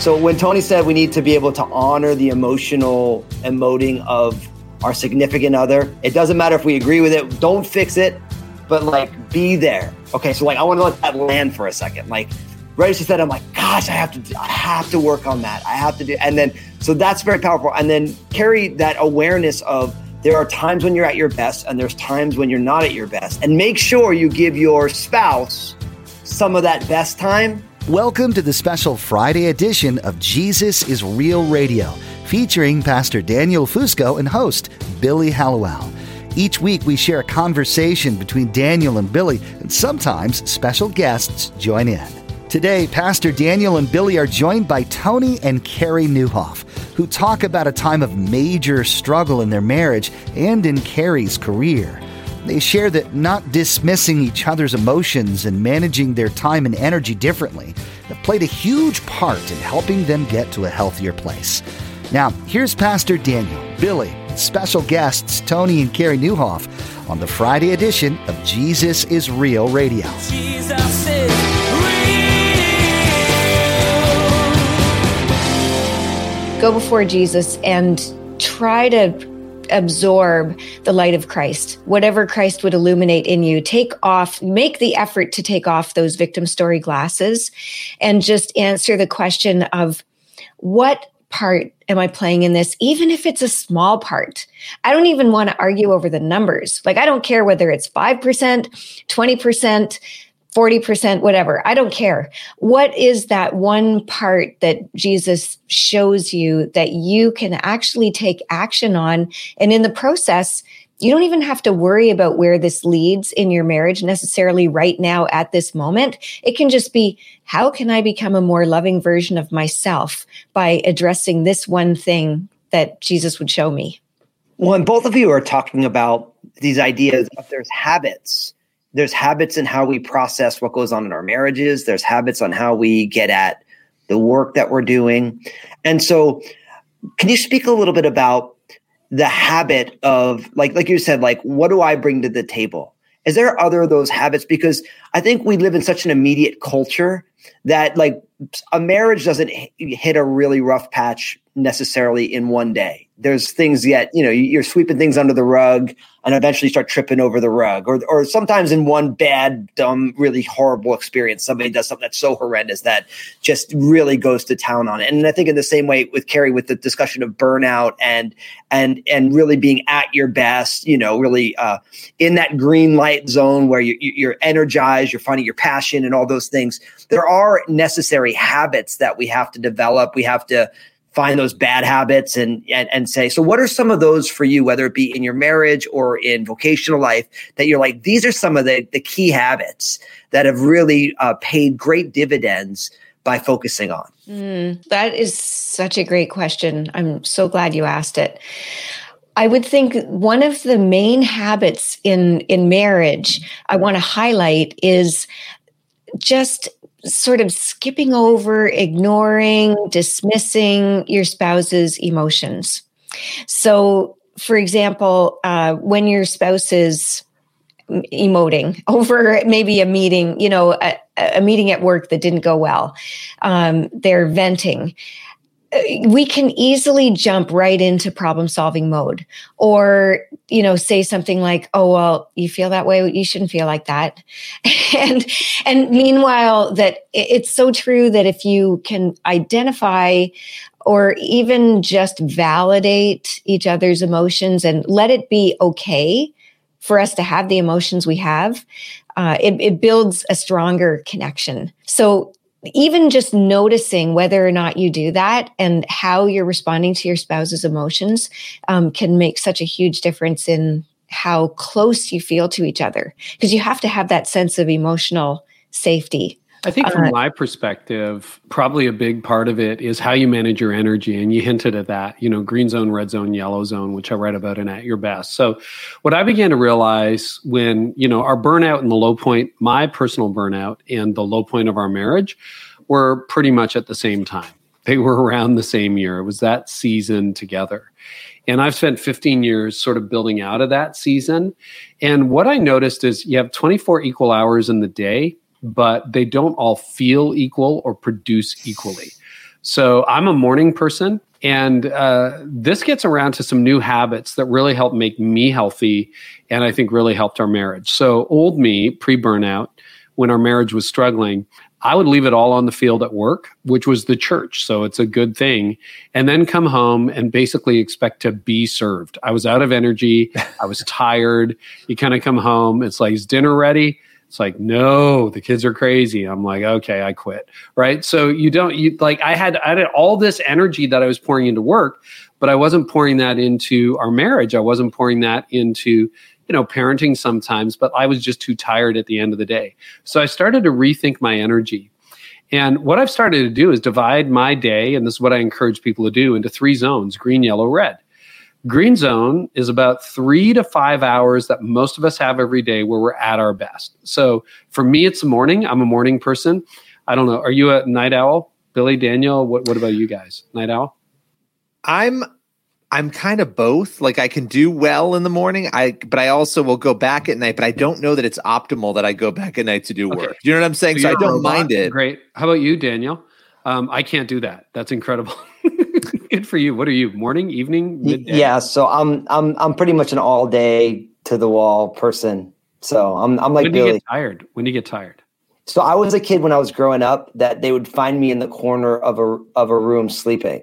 So when Toni said we need to be able to honor the emotional emoting of our significant other, it doesn't matter if we agree with it, don't fix it, but like be there. Okay, so like I want to let that land for a second. Like right as she said, I'm like, gosh, I have to I have to work on that. I have to do and then so that's very powerful. And then carry that awareness of there are times when you're at your best and there's times when you're not at your best. And make sure you give your spouse some of that best time Welcome to the special Friday edition of Jesus is Real Radio, featuring Pastor Daniel Fusco and host Billy Hallowell. Each week, we share a conversation between Daniel and Billy, and sometimes special guests join in. Today, Pastor Daniel and Billy are joined by Toni and Carey Nieuwhof, who talk about a time of major struggle in their marriage and in Carey's career. They share that not dismissing each other's emotions and managing their time and energy differently have played a huge part in helping them get to a healthier place. Now, here's Pastor Daniel, Billy, special guests Toni and Carey Nieuwhof on the Friday edition of Jesus is Real Radio. Jesus is go before Jesus and try to absorb the light of Christ. Whatever Christ would illuminate in you, take off, make the effort to take off those victim story glasses and just answer the question of what part am I playing in this, even if it's a small part? I don't even want to argue over the numbers. Like, I don't care whether it's 5%, 20%. 40%, whatever. I don't care. What is that one part that Jesus shows you that you can actually take action on? And in the process, you don't even have to worry about where this leads in your marriage necessarily right now at this moment. It can just be, how can I become a more loving version of myself by addressing this one thing that Jesus would show me? Well, and both of you are talking about these ideas of there's habits there's habits in how we process what goes on in our marriages there's habits on how we get at the work that we're doing and so can you speak a little bit about the habit of like like you said like what do i bring to the table? Is there other of those habits? Because i think we live in such an immediate culture that like a marriage doesn't hit a really rough patch necessarily in one day there's things yet you know you're sweeping things under the rug and eventually start tripping over the rug or or sometimes in one bad dumb really horrible experience somebody does something that's so horrendous that just really goes to town on it. And i think in the same way with carey with the discussion of burnout and and and really being at your best you know really uh, in that green light zone where you, you're energized you're finding your passion and all those things there are necessary habits that we have to develop. We have to find those bad habits and, and and say so what are some of those for you whether it be in your marriage or in vocational life that you're like these are some of the the key habits that have really uh, paid great dividends by focusing on Mm, that is such a great question. I'm so glad you asked it. I would think one of the main habits in in marriage I want to highlight is just sort of skipping over, ignoring, dismissing your spouse's emotions. So, for example, uh, when your spouse is emoting over maybe a meeting, you know, a, a meeting at work that didn't go well, um, they're venting we can easily jump right into problem solving mode or you know say something like oh well you feel that way you shouldn't feel like that. And and meanwhile that it's so true that if you can identify or even just validate each other's emotions and let it be okay for us to have the emotions we have uh, it, it builds a stronger connection. So even just noticing whether or not you do that and how you're responding to your spouse's emotions um, can make such a huge difference in how close you feel to each other. Because you have to have that sense of emotional safety I think from Uh, my perspective, probably a big part of it is how you manage your energy. And you hinted at that, you know, green zone, red zone, yellow zone, which I write about in At Your Best. So what I began to realize when, you know, our burnout and the low point, my personal burnout and the low point of our marriage were pretty much at the same time. They were around the same year. It was that season together. And I've spent 15 years sort of building out of that season. And what I noticed is you have 24 equal hours in the day, but they don't all feel equal or produce equally. So I'm a morning person. And uh, this gets around to some new habits that really helped make me healthy and I think really helped our marriage. So, old me, pre burnout, when our marriage was struggling, I would leave it all on the field at work, which was the church. So it's a good thing. And then come home and basically expect to be served. I was out of energy. I was tired. You kind of come home. It's like, is dinner ready? It's like, no, the kids are crazy. I'm like, okay, I quit. Right. So you don't, you like, I had, I had all this energy that I was pouring into work, but I wasn't pouring that into our marriage. I wasn't pouring that into, you know, parenting sometimes, but I was just too tired at the end of the day. So I started to rethink my energy. And what I've started to do is divide my day, and this is what I encourage people to do, into three zones green, yellow, red. Green zone is about three to five hours that most of us have every day where we're at our best. So for me, it's the morning. I'm a morning person. I don't know. Are you a night owl? Billy, Daniel, what, what about you guys? Night owl? I'm I'm kind of both. Like I can do well in the morning. I but I also will go back at night, but I don't know that it's optimal that I go back at night to do Okay. work. You know what I'm saying? So, I don't mind it. Great. How about you, Daniel? Um, I can't do that. That's incredible. Good for you. What are you? Morning, evening, midday? Yeah, so I'm I'm I'm pretty much an all day to the wall person. So I'm I'm like when do you Billy. get tired? When do you get tired? So I was a kid when I was growing up that they would find me in the corner of a of a room sleeping.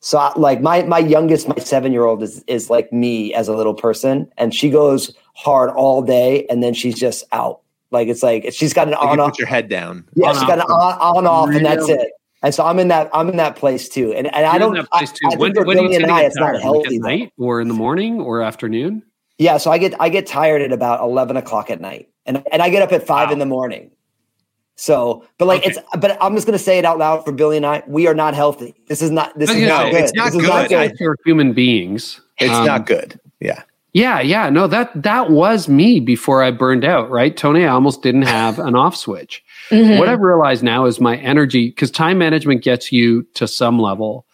So I, like my my youngest, my seven year old is is like me as a little person, and she goes hard all day, and then she's just out. Like it's like she's got an Like on you off. put your head down. Yeah, on she's got an on, on off, and that's it. And so I'm in that I'm in that place too. And and I You're in don't. that place too. I think when when do you Billy tend and to I, get it's not tired? Like healthy. at night or in the morning or afternoon? Yeah, so I get I get tired at about eleven o'clock at night, and and I get up at five Wow. in the morning. So, but like Okay. it's, but I'm just gonna say it out loud for Billy and I. We are not healthy. This is not. This is was not good. it's not this is not good. I- good. We're human beings. It's Um, not good. Yeah. Yeah, yeah. No, that that was me before I burned out, right? Toni, I almost didn't have an off switch. Mhm. What I've realized now is my energy, because time management gets you to some level,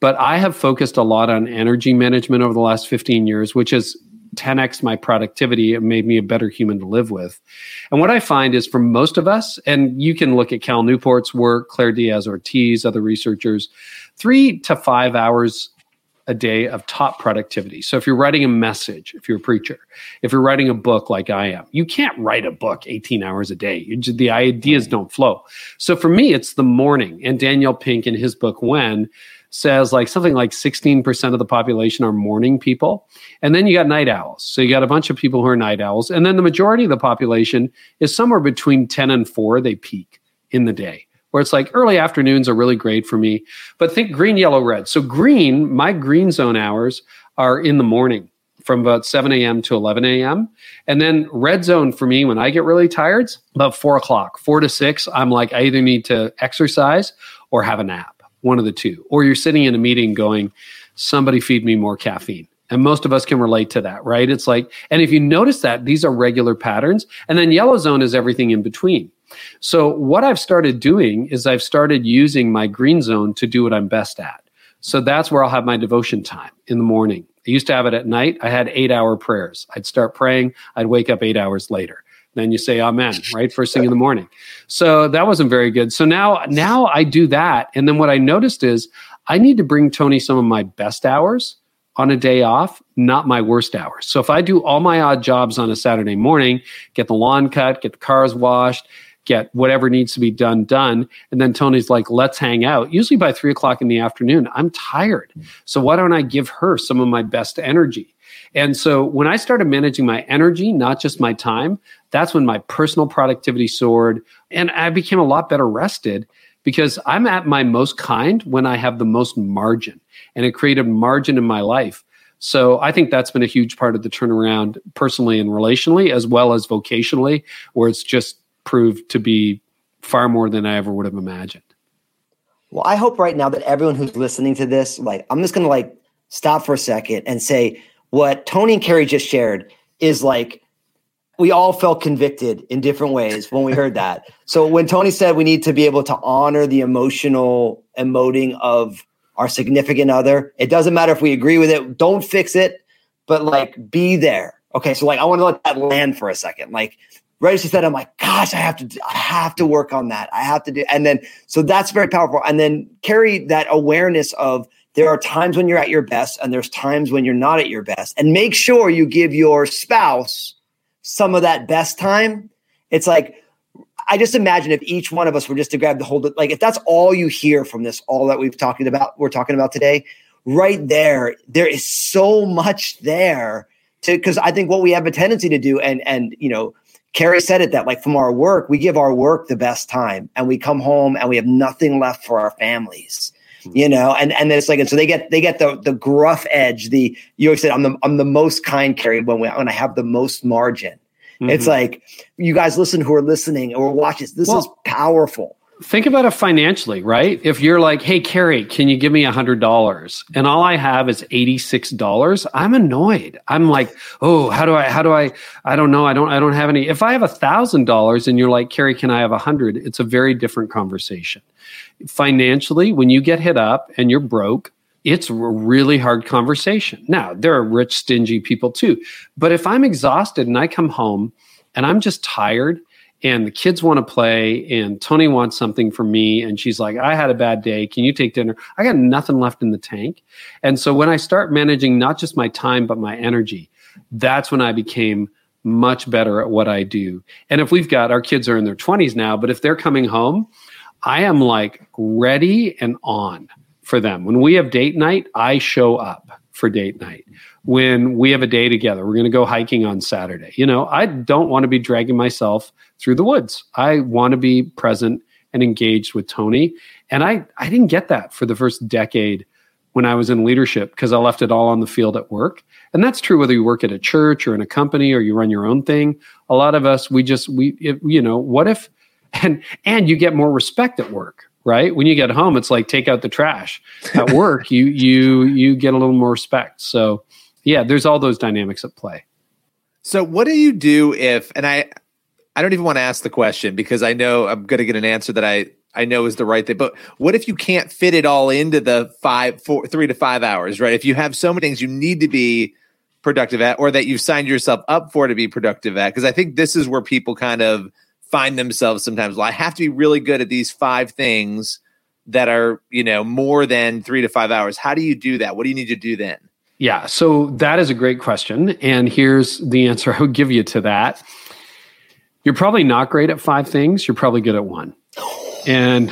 but I have focused a lot on energy management over the last 15 years, which has 10x my productivity. It made me a better human to live with. And what I find is for most of us, and you can look at Cal Newport's work, Claire Diaz Ortiz, other researchers, three to five hours a day of top productivity. So if you're writing a message, if you're a preacher, if you're writing a book like I am, you can't write a book 18 hours a day. Just, the ideas don't flow. So for me, it's the morning. And Daniel Pink in his book When says like something like 16% of the population are morning people. And then you got night owls. So you got a bunch of people who are night owls. And then the majority of the population is somewhere between 10 and 4 they peak in the day. Where it's like early afternoons are really great for me. But think green, yellow, red. So green, my green zone hours are in the morning from about 7 a.m. to 11 a.m. And then red zone for me, when I get really tired, about four o'clock, four to six. I'm like, I either need to exercise or have a nap, one of the two. Or you're sitting in a meeting going, somebody feed me more caffeine. And most of us can relate to that, right? It's like, and if you notice that, these are regular patterns. And then yellow zone is everything in between. So what I've started doing is I've started using my green zone to do what I'm best at. So that's where I'll have my devotion time in the morning. I used to have it at night. I had eight hour prayers. I'd start praying. I'd wake up eight hours later. Then you say amen, right? First thing in the morning. So that wasn't very good. So now, now I do that. And then what I noticed is I need to bring Toni some of my best hours on a day off, not my worst hours. So if I do all my odd jobs on a Saturday morning, get the lawn cut, get the cars washed, get whatever needs to be done done, and then Toni's like, "Let's hang out." Usually by three o'clock in the afternoon, I'm tired. So why don't I give her some of my best energy? And so when I started managing my energy, not just my time, that's when my personal productivity soared, and I became a lot better rested because I'm at my most kind when I have the most margin, and it created margin in my life. So I think that's been a huge part of the turnaround personally and relationally, as well as vocationally, where it's just proved to be far more than I ever would have imagined. Well, I hope right now that everyone who's listening to this, like, I'm just going to like stop for a second and say what Toni and Carey just shared is like, we all felt convicted in different ways when we heard that. So when Toni said we need to be able to honor the emotional emoting of our significant other, it doesn't matter if we agree with it, don't fix it, but like be there. Okay. So like, I want to let that land for a second. Like, right as she said, oh I'm like, gosh, I have to, I have to work on that. I have to do, and then, so that's very powerful. And then carry that awareness of there are times when you're at your best and there's times when you're not at your best. And make sure you give your spouse some of that best time. It's like, I just imagine if each one of us were just to grab the whole, like if that's all you hear from this, all that we've talking about, we're talking about today, right there, there is so much there to, because I think what we have a tendency to do, and and you know, Carey said it that like from our work, we give our work the best time and we come home and we have nothing left for our families. Mm-hmm. You know, and and then it's like, and so they get they get the the gruff edge. The you always said I'm the I'm the most kind, Carey, when we when I have the most margin. It's mm-hmm. like you guys listen who are listening or watching. This Well- is powerful. Think about it financially, right? If you're like, hey, Carey, can you give me a hundred dollars? And all I have is $86, I'm annoyed. I'm like, oh, how do I, how do I, I don't know. I don't, I don't have any. If I have a thousand dollars and you're like, Carey, can I have a hundred? It's a very different conversation. Financially, when you get hit up and you're broke, it's a really hard conversation. Now, there are rich, stingy people too. But if I'm exhausted and I come home and I'm just tired and the kids want to play and Toni wants something from me and she's like, I had a bad day. Can you take dinner? I got nothing left in the tank. And so when I start managing not just my time, but my energy, that's when I became much better at what I do. And if we've got our kids are in their 20s now, but if they're coming home, I am like ready and on for them. When we have date night, I show up for date night. When we have a day together, we're going to go hiking on Saturday. You know, I don't want to be dragging myself through the woods. I want to be present and engaged with Toni. And I, I didn't get that for the first decade when I was in leadership because I left it all on the field at work. And that's true whether you work at a church or in a company or you run your own thing. A lot of us, we just, we, you know, what if, and, and you get more respect at work, right? When you get home, it's like take out the trash. At work, you, you, you get a little more respect. So yeah, there's all those dynamics at play. So what do you do if and I I don't even want to ask the question because I know I'm going to get an answer that I I know is the right thing. But what if you can't fit it all into the five, four, three to five hours, right? If you have so many things you need to be productive at, or that you've signed yourself up for to be productive at, because I think this is where people kind of find themselves sometimes. Well, I have to be really good at these five things that are, you know, more than three to five hours. How do you do that? What do you need to do then? Yeah, so that is a great question. And here's the answer I would give you to that. You're probably not great at five things, you're probably good at one. And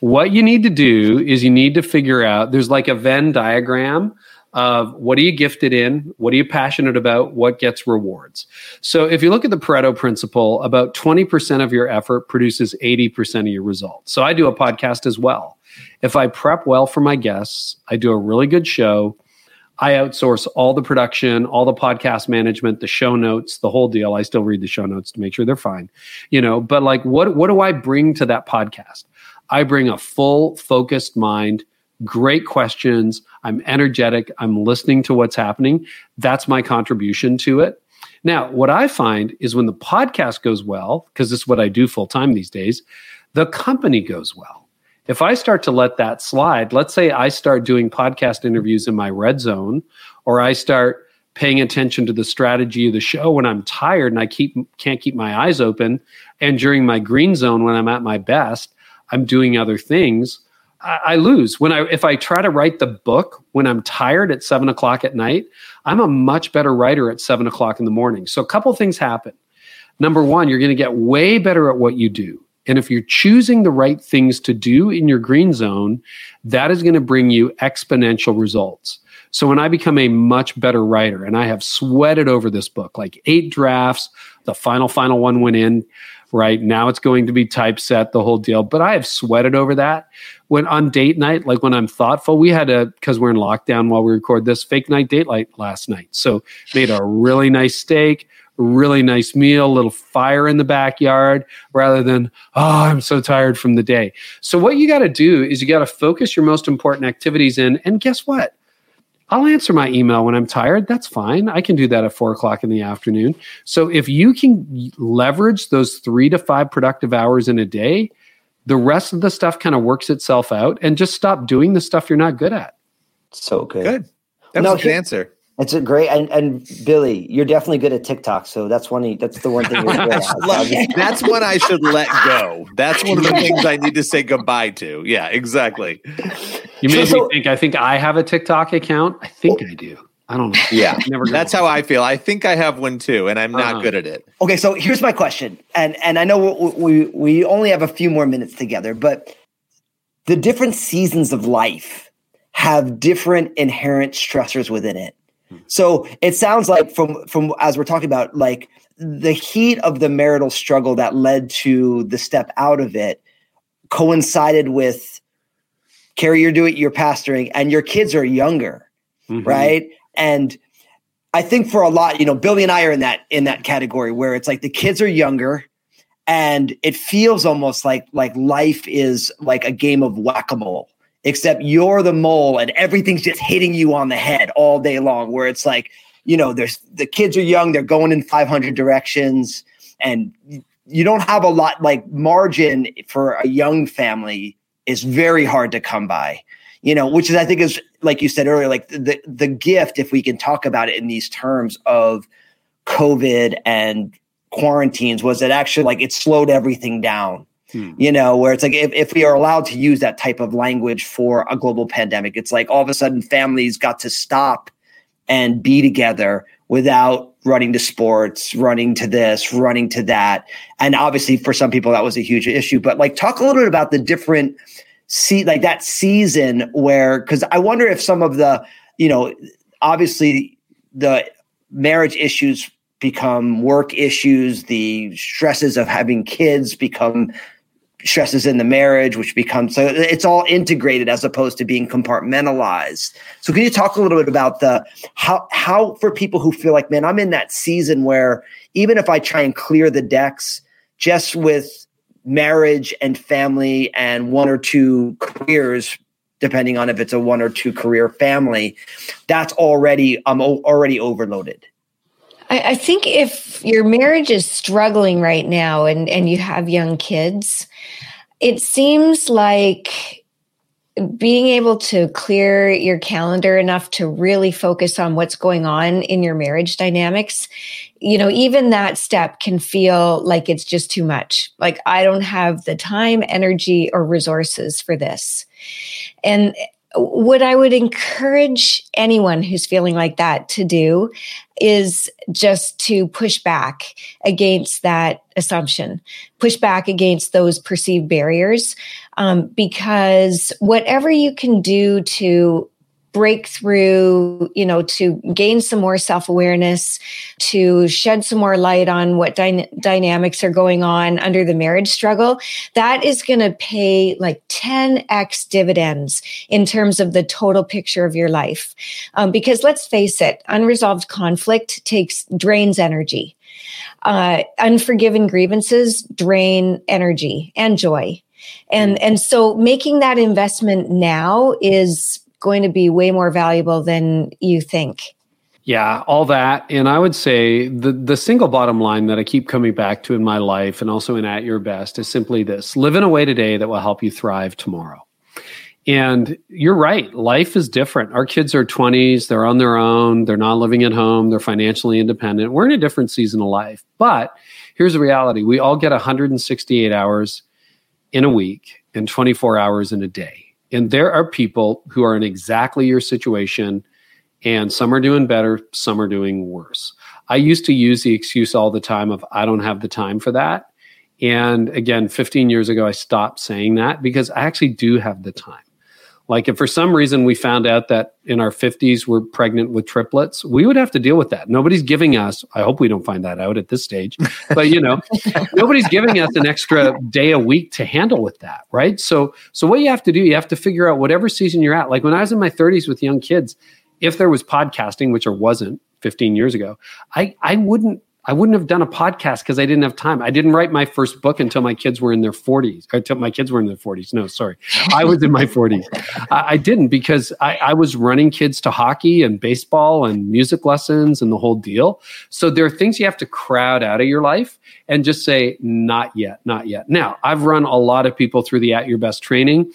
what you need to do is you need to figure out there's like a Venn diagram of what are you gifted in, what are you passionate about, what gets rewards. So if you look at the Pareto principle, about 20% of your effort produces 80% of your results. So I do a podcast as well. If I prep well for my guests, I do a really good show. I outsource all the production, all the podcast management, the show notes, the whole deal. I still read the show notes to make sure they're fine. You know, but like what what do I bring to that podcast? I bring a full focused mind, great questions. I'm energetic. I'm listening to what's happening. That's my contribution to it. Now, what I find is when the podcast goes well, because this is what I do full time these days, the company goes well. If I start to let that slide, let's say I start doing podcast interviews in my red zone, or I start paying attention to the strategy of the show when I'm tired and I keep can't keep my eyes open, and during my green zone when I'm at my best, I'm doing other things. I, I lose when I if I try to write the book when I'm tired at seven o'clock at night. I'm a much better writer at seven o'clock in the morning. So a couple things happen. Number one, you're going to get way better at what you do. And if you're choosing the right things to do in your green zone, that is going to bring you exponential results. So when I become a much better writer, and I have sweated over this book, like eight drafts, the final, final one went in, right? Now it's going to be typeset, the whole deal. But I have sweated over that. When on date night, like when I'm thoughtful, we had a, because we're in lockdown while we record this, fake night date night last night. So made a really nice steak, really nice meal, a little fire in the backyard, rather than, oh, I'm so tired from the day. So, what you got to do is you got to focus your most important activities in. And guess what? I'll answer my email when I'm tired. That's fine. I can do that at four o'clock in the afternoon. So, if you can leverage those three to five productive hours in a day, the rest of the stuff kind of works itself out and just stop doing the stuff you're not good at. So good. Good. That No, was a good he- answer. It's a great and, and Billy, you're definitely good at TikTok. So that's one. That's the one thing you're good at. So I'll just- That's one I should let go. That's one of the things I need to say goodbye to. Yeah, exactly. You So- made so- me think. I think I have a TikTok account. I think I do. I don't know. Yeah, Never that's how I feel. I think I have one too, and I'm not Uh-huh. good at it. Okay, so here's my question, and and I know we, we we only have a few more minutes together, but the different seasons of life have different inherent stressors within it. So it sounds like from from as we're talking about, like the heat of the marital struggle that led to the step out of it coincided with Carey, you're doing you're pastoring, and your kids are younger Mhm. right? And I think for a lot, you know, Billy and I are in that in that category where it's like the kids are younger and it feels almost like like life is like a game of whack-a-mole except you're the mole and everything's just hitting you on the head all day long where it's like you know there's the kids are young they're going in 500 directions and you don't have a lot like margin for a young family is very hard to come by you know which is i think is like you said earlier like the the gift if we can talk about it in these terms of covid and quarantines was it actually like it slowed everything down Hmm. you know where it's like if, if we are allowed to use that type of language for a global pandemic it's like all of a sudden families got to stop and be together without running to sports running to this running to that and obviously for some people that was a huge issue but like talk a little bit about the different see like that season where because i wonder if some of the you know obviously the marriage issues become work issues the stresses of having kids become stresses in the marriage which becomes so it's all integrated as opposed to being compartmentalized. So can you talk a little bit about the how how for people who feel like man i'm in that season where even if i try and clear the decks just with marriage and family and one or two careers depending on if it's a one or two career family that's already i'm already overloaded. I, I think if your marriage is struggling right now and, and you have young kids, it seems like being able to clear your calendar enough to really focus on what's going on in your marriage dynamics you know even that step can feel like it's just too much. Like i don't have the time energy or resources for this. And what i would encourage anyone who's feeling like that to do is just to push back against that assumption, push back against those perceived barriers, um, because whatever you can do to break through, you know, to gain some more self awareness, to shed some more light on what dyna- dynamics are going on under the marriage struggle, that is going to pay like 10x dividends in terms of the total picture of your life. Um, because let's face it, unresolved conflict takes drains energy. Uh, unforgiven grievances drain energy and joy. And, and so making that investment now is going to be way more valuable than you think. Yeah, all that. And I would say the the single bottom line that I keep coming back to in my life and also in At Your Best is simply this live in a way today that will help you thrive tomorrow. And you're right, life is different. Our kids are 20s, they're on their own, they're not living at home, they're financially independent. We're in a different season of life. But here's the reality we all get 168 hours in a week and 24 hours in a day. And there are people who are in exactly your situation and some are doing better, some are doing worse. I used to use the excuse all the time of I don't have the time for that. And again, 15 years ago, I stopped saying that because I actually do have the time. Like if for some reason we found out that in our 50s we're pregnant with triplets, we would have to deal with that. Nobody's giving us, I hope we don't find that out at this stage, but you know, nobody's giving us an extra day a week to handle with that, right? So so what you have to do, you have to figure out whatever season you're at. Like when I was in my 30s with young kids, if there was podcasting, which there wasn't 15 years ago, I, I wouldn't I wouldn't have done a podcast because I didn't have time. I didn't write my first book until my kids were in their 40s. Until uh, my kids were in their 40s. No, sorry. I was in my 40s. I, I didn't because I, I was running kids to hockey and baseball and music lessons and the whole deal. So there are things you have to crowd out of your life and just say, not yet, not yet. Now, I've run a lot of people through the At Your Best training.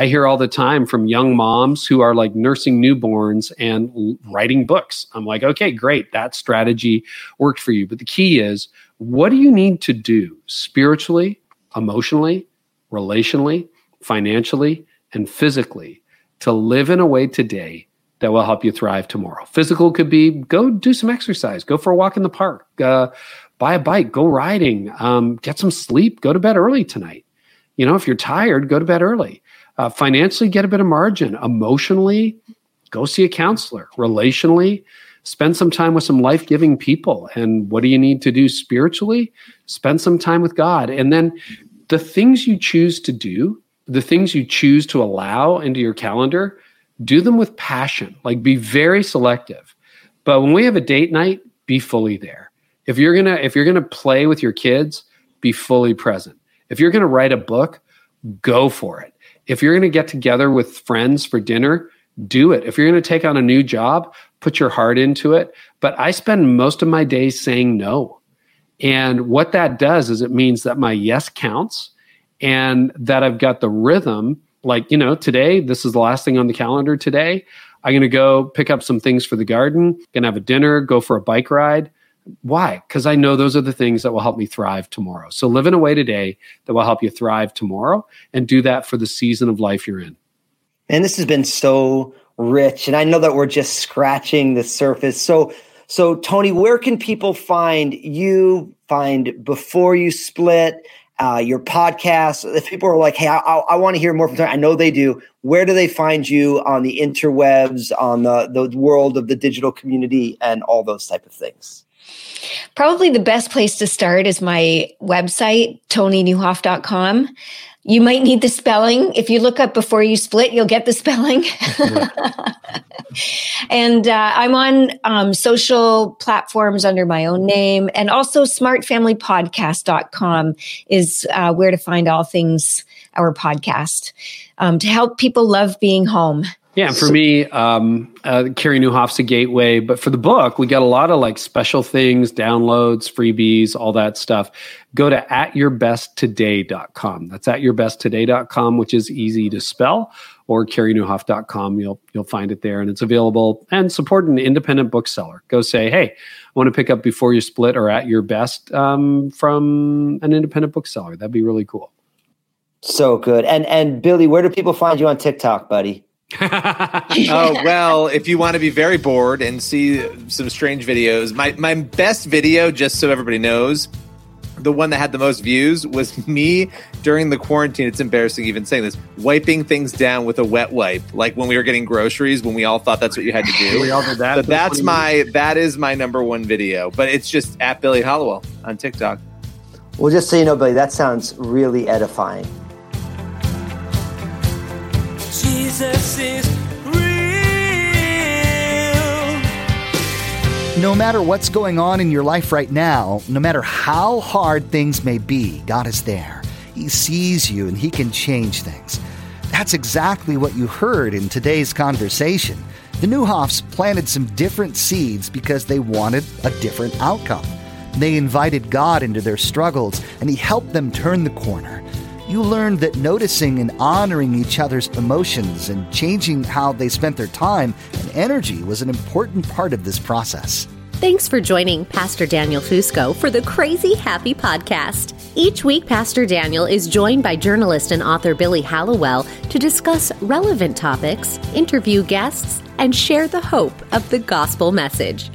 I hear all the time from young moms who are like nursing newborns and l- writing books. I'm like, okay, great. That strategy worked for you. But the key is what do you need to do spiritually, emotionally, relationally, financially, and physically to live in a way today that will help you thrive tomorrow? Physical could be go do some exercise, go for a walk in the park, uh, buy a bike, go riding, um, get some sleep, go to bed early tonight. You know, if you're tired, go to bed early uh, financially, get a bit of margin. Emotionally, go see a counselor. Relationally, spend some time with some life giving people. And what do you need to do spiritually? Spend some time with God. And then the things you choose to do, the things you choose to allow into your calendar, do them with passion. Like be very selective. But when we have a date night, be fully there. If you're gonna if you're gonna play with your kids, be fully present. If you're gonna write a book, go for it. If you're going to get together with friends for dinner, do it. If you're going to take on a new job, put your heart into it. But I spend most of my days saying no. And what that does is it means that my yes counts and that I've got the rhythm. Like, you know, today, this is the last thing on the calendar today. I'm going to go pick up some things for the garden, going to have a dinner, go for a bike ride. Why? Because I know those are the things that will help me thrive tomorrow. So live in a way today that will help you thrive tomorrow and do that for the season of life you're in. And this has been so rich. And I know that we're just scratching the surface. So, so Toni, where can people find you, find Before You Split, uh, your podcast? If people are like, hey, I, I, I want to hear more from Toni, I know they do. Where do they find you on the interwebs, on the, the world of the digital community, and all those type of things? Probably the best place to start is my website, toninieuwhof.com. You might need the spelling. If you look up before you split, you'll get the spelling. and uh, I'm on um, social platforms under my own name. And also, smartfamilypodcast.com is uh, where to find all things our podcast um, to help people love being home. Yeah, for me, um, uh, Carey Nieuwhof's a gateway, but for the book, we got a lot of like special things, downloads, freebies, all that stuff. Go to atyourbesttoday.com. That's atyourbesttoday.com, which is easy to spell, or careynieuwhof.com. You'll you'll find it there, and it's available. And support an independent bookseller. Go say, hey, I want to pick up Before You Split or At Your Best um, from an independent bookseller. That'd be really cool. So good. And and Billy, where do people find you on TikTok, buddy? oh well, if you want to be very bored and see some strange videos, my my best video, just so everybody knows, the one that had the most views was me during the quarantine. It's embarrassing even saying this, wiping things down with a wet wipe, like when we were getting groceries, when we all thought that's what you had to do. We all did that. So that's my that is my number one video, but it's just at Billy Hallowell on TikTok. Well, just so you know, Billy, that sounds really edifying. Jesus is real. No matter what's going on in your life right now, no matter how hard things may be, God is there. He sees you and He can change things. That's exactly what you heard in today's conversation. The Nieuwhofs planted some different seeds because they wanted a different outcome. They invited God into their struggles and He helped them turn the corner. You learned that noticing and honoring each other's emotions and changing how they spent their time and energy was an important part of this process. Thanks for joining Pastor Daniel Fusco for the Crazy Happy Podcast. Each week, Pastor Daniel is joined by journalist and author Billy Hallowell to discuss relevant topics, interview guests, and share the hope of the gospel message.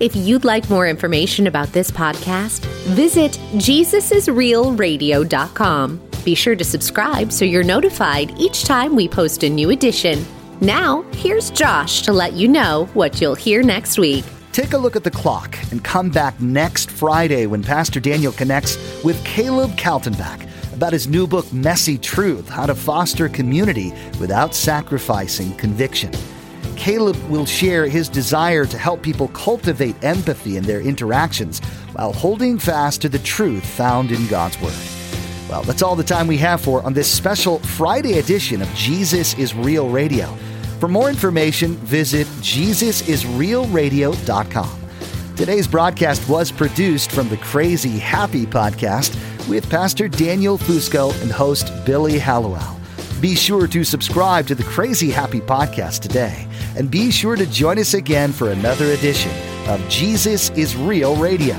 If you'd like more information about this podcast, visit JesusIsRealRadio.com. Be sure to subscribe so you're notified each time we post a new edition. Now, here's Josh to let you know what you'll hear next week. Take a look at the clock and come back next Friday when Pastor Daniel connects with Caleb Kaltenbach about his new book, Messy Truth How to Foster Community Without Sacrificing Conviction. Caleb will share his desire to help people cultivate empathy in their interactions while holding fast to the truth found in God's Word. Well, that's all the time we have for on this special Friday edition of Jesus is Real Radio. For more information, visit JesusIsRealRadio.com. Today's broadcast was produced from the Crazy Happy podcast with Pastor Daniel Fusco and host Billy Hallowell. Be sure to subscribe to the Crazy Happy podcast today, and be sure to join us again for another edition of Jesus is Real Radio.